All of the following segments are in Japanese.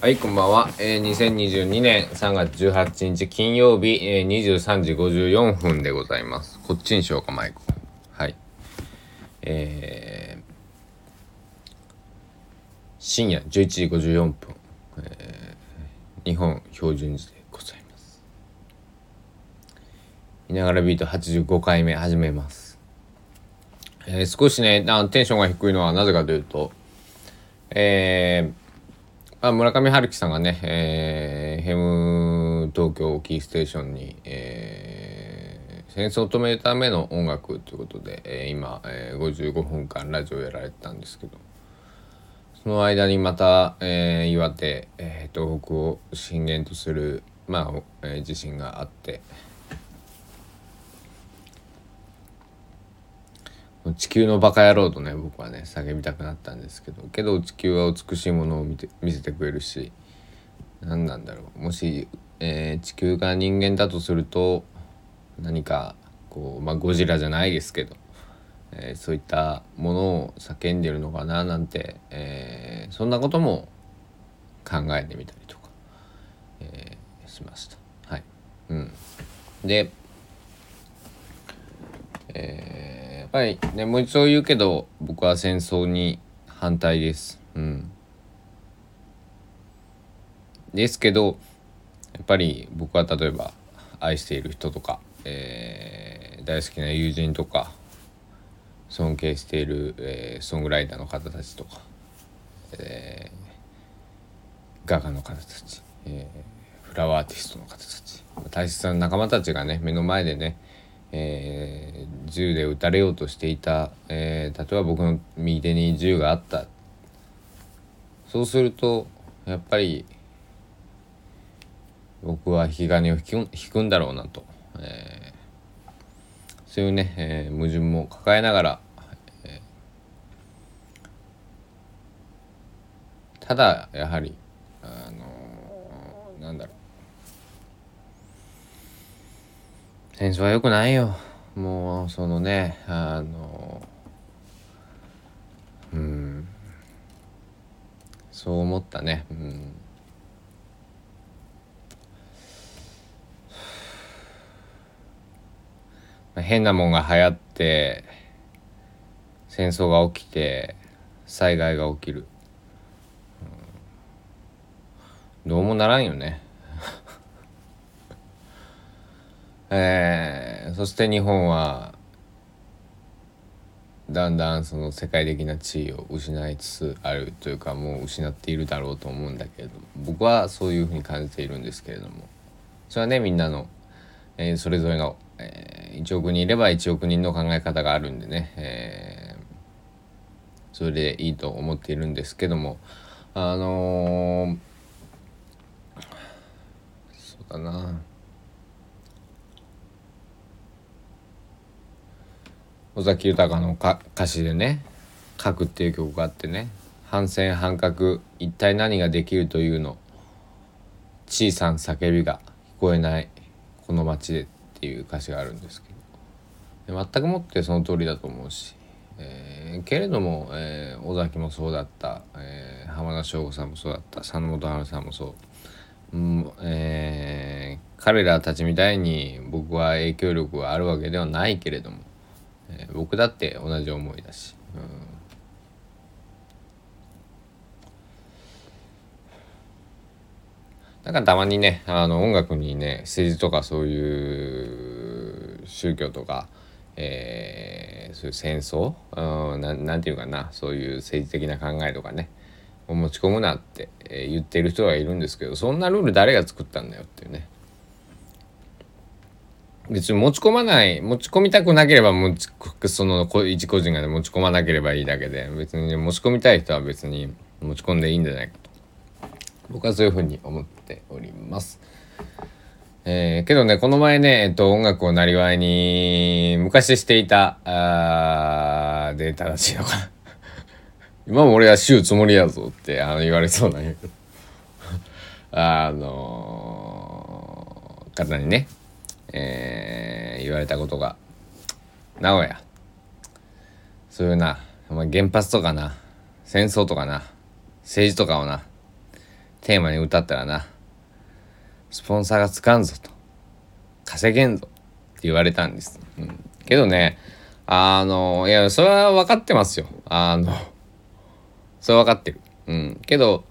はい、こんばんは。えー、2022年3月18日金曜日、えー、23時54分でございます。こっちにしようか、マイク。はい。えー、深夜11時54分、えー、日本標準時でございます。いながらビート85回目始めます。えー、少しね、あテンションが低いのはなぜかというと、えー、あ村上春樹さんがね、えー、ヘム東京キーステーションに、えー、戦争を止めるための音楽ということで、えー、今、えー、55分間ラジオやられてたんですけどその間にまた、えー、岩手、えー、東北を震源とする、まあえー、地震があって地球のバカ野郎とね僕はね叫びたくなったんですけどけど地球は美しいものを見て見せてくれるし何なんだろう。もし、えー、地球が人間だとすると何かこうまあゴジラじゃないですけど、えー、そういったものを叫んでるのかななんて、えー、そんなことも考えてみたりとか、えー、しました。はい、うん、でえー、やっぱりねもう一度言うけど僕は戦争に反対です。うん、ですけどやっぱり僕は例えば愛している人とか、えー、大好きな友人とか尊敬している、えー、ソングライターの方たちとか、えー、画家の方たち、えー、フラワーアーティストの方たち大切な仲間たちがね目の前でねえー、銃で撃たれようとしていた、えー、例えば僕の右手に銃があった。そうするとやっぱり僕は引き金を引く引くんだろうなと、えー、そういうね、えー、矛盾も抱えながら、えー、ただやはりあのー、なんだろう。戦争は良くないよ。もうそのねあのうん。そう思ったね。うん。変なもんが流行って戦争が起きて災害が起きる、うん、どうもならんよね。えー、そして日本はだんだんその世界的な地位を失いつつあるというかもう失っているだろうと思うんだけれども僕はそういうふうに感じているんですけれども。それはねみんなの、えー、それぞれの、えー、1億人いれば1億人の考え方があるんでね、えー、それでいいと思っているんですけどもあのそうだな。尾崎豊の歌詞でね「書く」っていう曲があってね反戦反核一体何ができるというの？小さな叫びが聞こえないこの街でっていう歌詞があるんですけど。全くもってその通りだと思うし、えー、けれども、えー、尾崎もそうだった、えー、浜田省吾さんもそうだった佐野元春さんもそう、うんえー、彼らたちみたいに僕は影響力があるわけではないけれどもえー、僕だって同じ思いだし、うん、だかたまにねあの音楽にね政治とかそういう宗教とか、えー、そういう戦争、うん、ななんていうかなそういう政治的な考えとかね持ち込むなって、言ってる人がいるんですけどそんなルール誰が作ったんだよっていうね。別に持ち込まない持ち込みたくなければ持ちその一個人が、持ち込まなければいいだけで別に、持ち込みたい人は別に持ち込んでいいんじゃないかと。僕はそういうふうに思っております。えー、けどねこの前ね、えっと、音楽をなりわいに昔していたあで正しいのかな。今も俺は週つもりやぞってあの言われそうなんやけど。あのー、方にねえー、言われたことが「なおやそういうな、まあ、原発とかな。戦争とかな。政治とかをな。テーマに歌ったらな。スポンサーがつかんぞと。稼げんぞ。って言われたんです、うん、けどねあのいやそれは分かってますよ。あのそれは分かってる。うん。けど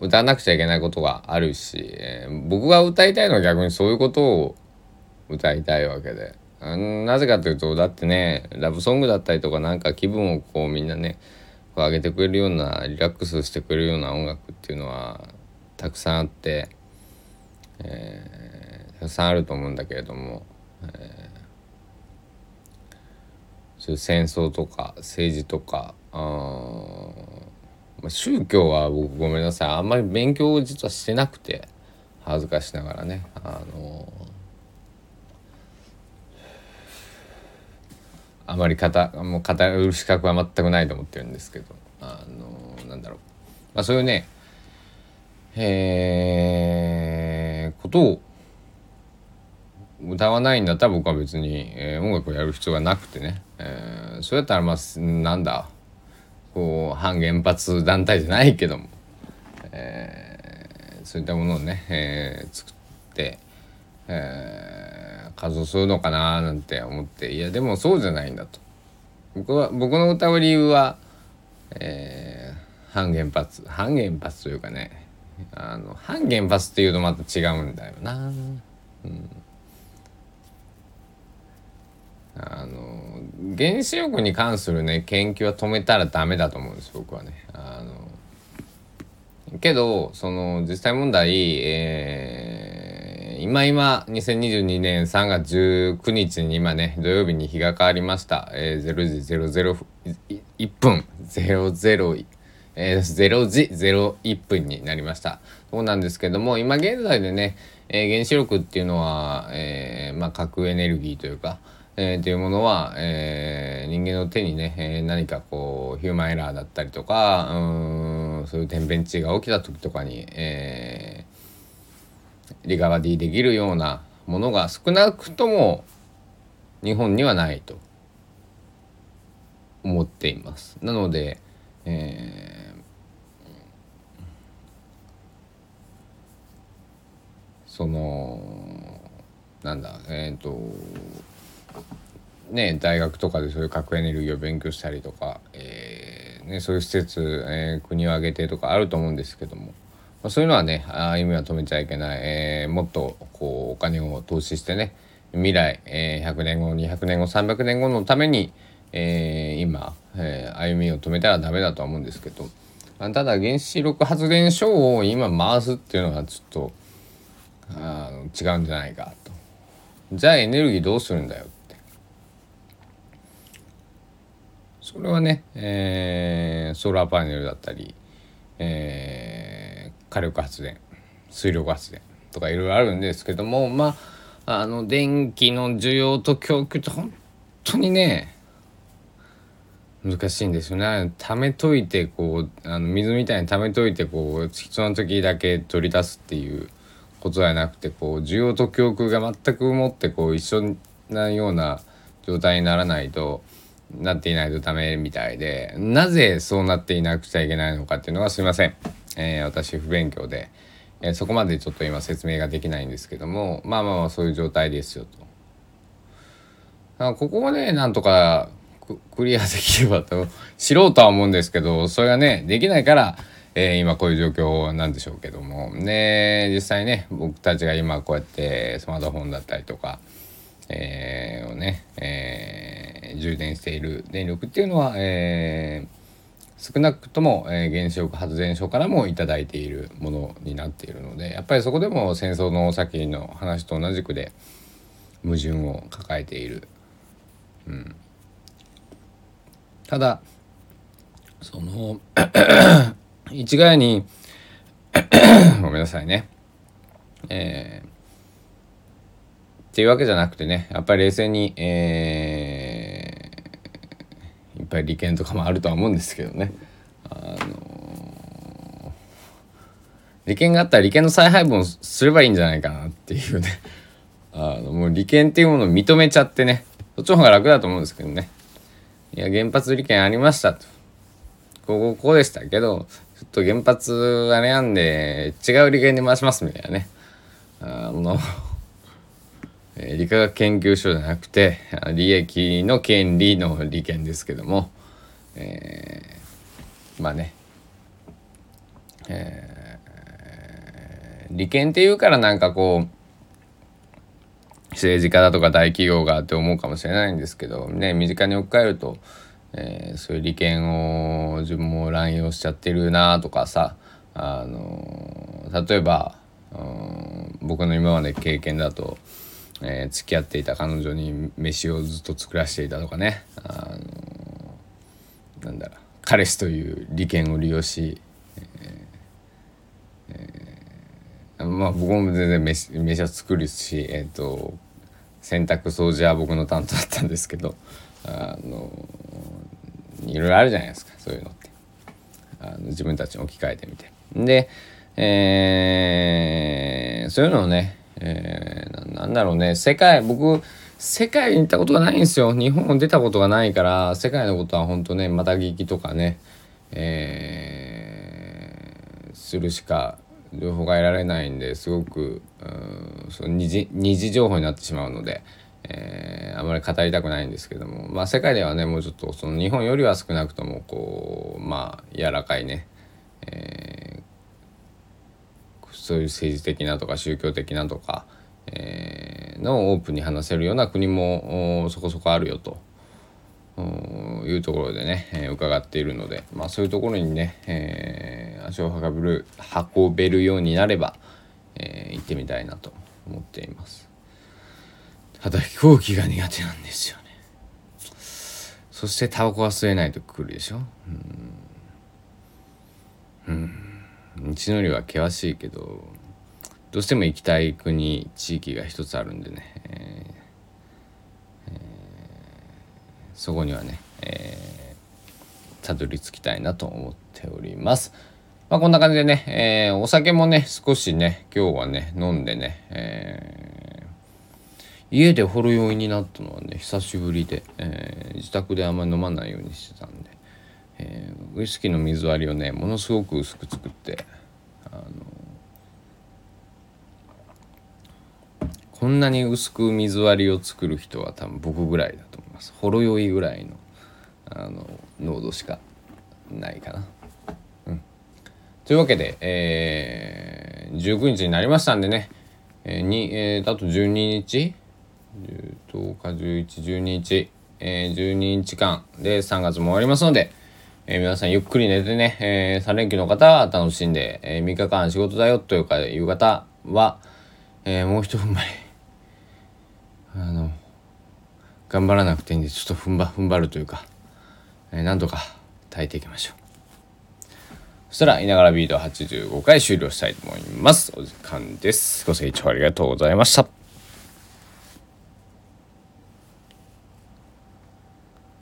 歌わなくちゃいけないことがあるし、えー、僕が歌いたいのは逆にそういうことを歌いたいわけで。なぜかというとだってねラブソングだったりとかなんか気分をこうみんなねこう上げてくれるようなリラックスしてくれるような音楽っていうのはたくさんあって、えー、たくさんあると思うんだけれども、えー、そういう戦争とか政治とかあまあ宗教は僕ごめんなさいあんまり勉強を実はしてなくて恥ずかしながらねあのあまり語もう語る資格は全くないと思ってるんですけどあのなんだろう、まあ、そういうねえー、ことを歌わないんだったら僕は別に、えー、音楽をやる必要がなくてね、えー、それだったらまあなんだこう反原発団体じゃないけども、えー、そういったものをね、えー、作って、えー、活動するのかななんて思っていやでもそうじゃないんだと僕は僕の歌う理由は、えー、反原発反原発というかねあの反原発っていうとまた違うんだよな。うんあの原子力に関するね研究は止めたらダメだと思うんです僕はね。あのけどその実際問題、えー、今今2022年3月19日に今ね土曜日に日が変わりました、えー、0時001分00えー、0時01分になりました。そうなんですけども、今現在でね、えー、原子力っていうのは、えー、まあ、核エネルギーというか、えー、っていうものは、えー、人間の手にね、えー、何かこうヒューマンエラーだったりとかうんそういう天変地異が起きた時とかに、えー、リカバディできるようなものが少なくとも日本にはないと思っています。なので、えー、そのなんだえっ、ー、とね大学とかでそういう核エネルギーを勉強したりとか、えーね、そういう施設、えー、国を挙げてとかあると思うんですけども、まあ、そういうのはね歩みは止めちゃいけない、えー、もっとこうお金を投資してね未来、えー、100年後200年後300年後のために、えー、今、えー、歩みを止めたらダメだとは思うんですけど。ただ原子力発電所を今回すっていうのはちょっとあの違うんじゃないかと。じゃあエネルギーどうするんだよって。それはね、えー、ソーラーパネルだったり、えー、火力発電水力発電とかいろいろあるんですけどもまああの電気の需要と供給って本当にね難しいんですよね。貯めといてこうあの水みたいに貯めといてこう必要な時だけ取り出すっていうことじゃなくてこう需要と供給が全くもってこう一緒なような状態にならないとなっていないとダメみたいでなぜそうなっていなくちゃいけないのかっていうのはすいません、えー、私不勉強で、えー、そこまでちょっと今説明ができないんですけどもまあまあまあそういう状態ですよと。ここをねなんとかクリアできればと知ろうとは思うんですけどそれがねできないから、えー、今こういう状況なんでしょうけどもね実際ね僕たちが今こうやってスマートフォンだったりとか、えー、をね、えー、充電している電力っていうのは、えー、少なくとも、え、原子力発電所からも頂いているものになっているのでやっぱりそこでも戦争の先の話と同じくで矛盾を抱えている。うん、ただその 一概に ごめんなさいね。えーっていうわけじゃなくてねやっぱり冷静に、え利権とかもあるとは思うんですけどね。あの利権があったら利権の再配分をすればいいんじゃないかなっていうね。あのもう利権っていうものを認めちゃってね。そっちの方が楽だと思うんですけどね。いや原発利権ありましたと。こここうでしたけどちょっと原発あれなんで違う利権で回しますみたいなね。あの理化学研究所じゃなくて利益の権利の利権ですけども、えー、まあね、えー、利権っていうからなんかこう政治家だとか大企業がって思うかもしれないんですけどね身近に置き換えると、えー、そういう利権を自分も乱用しちゃってるなとかさあの例えば、うん、僕の今まで経験だとえー、付き合っていた彼女に飯をずっと作らせていたとかね、あのー、なんだろう。彼氏という利権を利用し、えーえー、まあ僕も全然飯飯は作るし、えーと、洗濯掃除は僕の担当だったんですけど、あのいろいろあるじゃないですかそういうのって。あの自分たちに置き換えてみて。で、えー、そういうのをねえー、なんだろうね。世界僕世界に行ったことがないんですよ。日本を出たことがないから世界のことは本当ねまた聞きとかね、えー、するしか情報が得られないんですごくうんその二次二次情報になってしまうので、えー、あまり語りたくないんですけども。まあ世界ではねもうちょっとその日本よりは少なくともこうまあ柔らかいね、えーそういう政治的なとか宗教的なとか、えー、のオープンに話せるような国もそこそこあるよというところでね、えー、伺っているので、まあ、そういうところにね、えー、足を運べる運べるようになれば、えー、行ってみたいなと思っています。ただ飛行機が苦手なんですよね。そしてタバコは吸えないと来るでしょ？うん。うん道のりは険しいけどどうしても行きたい国地域が一つあるんでね、えーえー、そこにはね、えー、たどり着きたいなと思っております。まあ、こんな感じでね、えー、お酒もね少しね今日はね飲んでね、えー、家でほろ酔いになったのはね久しぶりで、えー、自宅であんまり飲まないようにしてたんで、えー、ウイスキーの水割りをねものすごく薄く作ってあのこんなに薄く水割りを作る人は多分僕ぐらいだと思います。ほろ酔いぐらいのあの濃度しかないかな。というわけで、えー、19日になりましたんでね、えー、にえー、あと12日。10日1112日、えー、12日間で3月も終わりますので、えー、皆さんゆっくり寝てね、えー、3連休の方は楽しんで、えー、3日間仕事だよというかいう方は、えー、もう一踏ん張り。あの頑張らなくていいんでちょっと踏ん張踏ん張るというか、えー、なんとか耐えていきましょう。そしたらいながらビート85回終了したいと思います。お時間です。ご清聴ありがとうございました。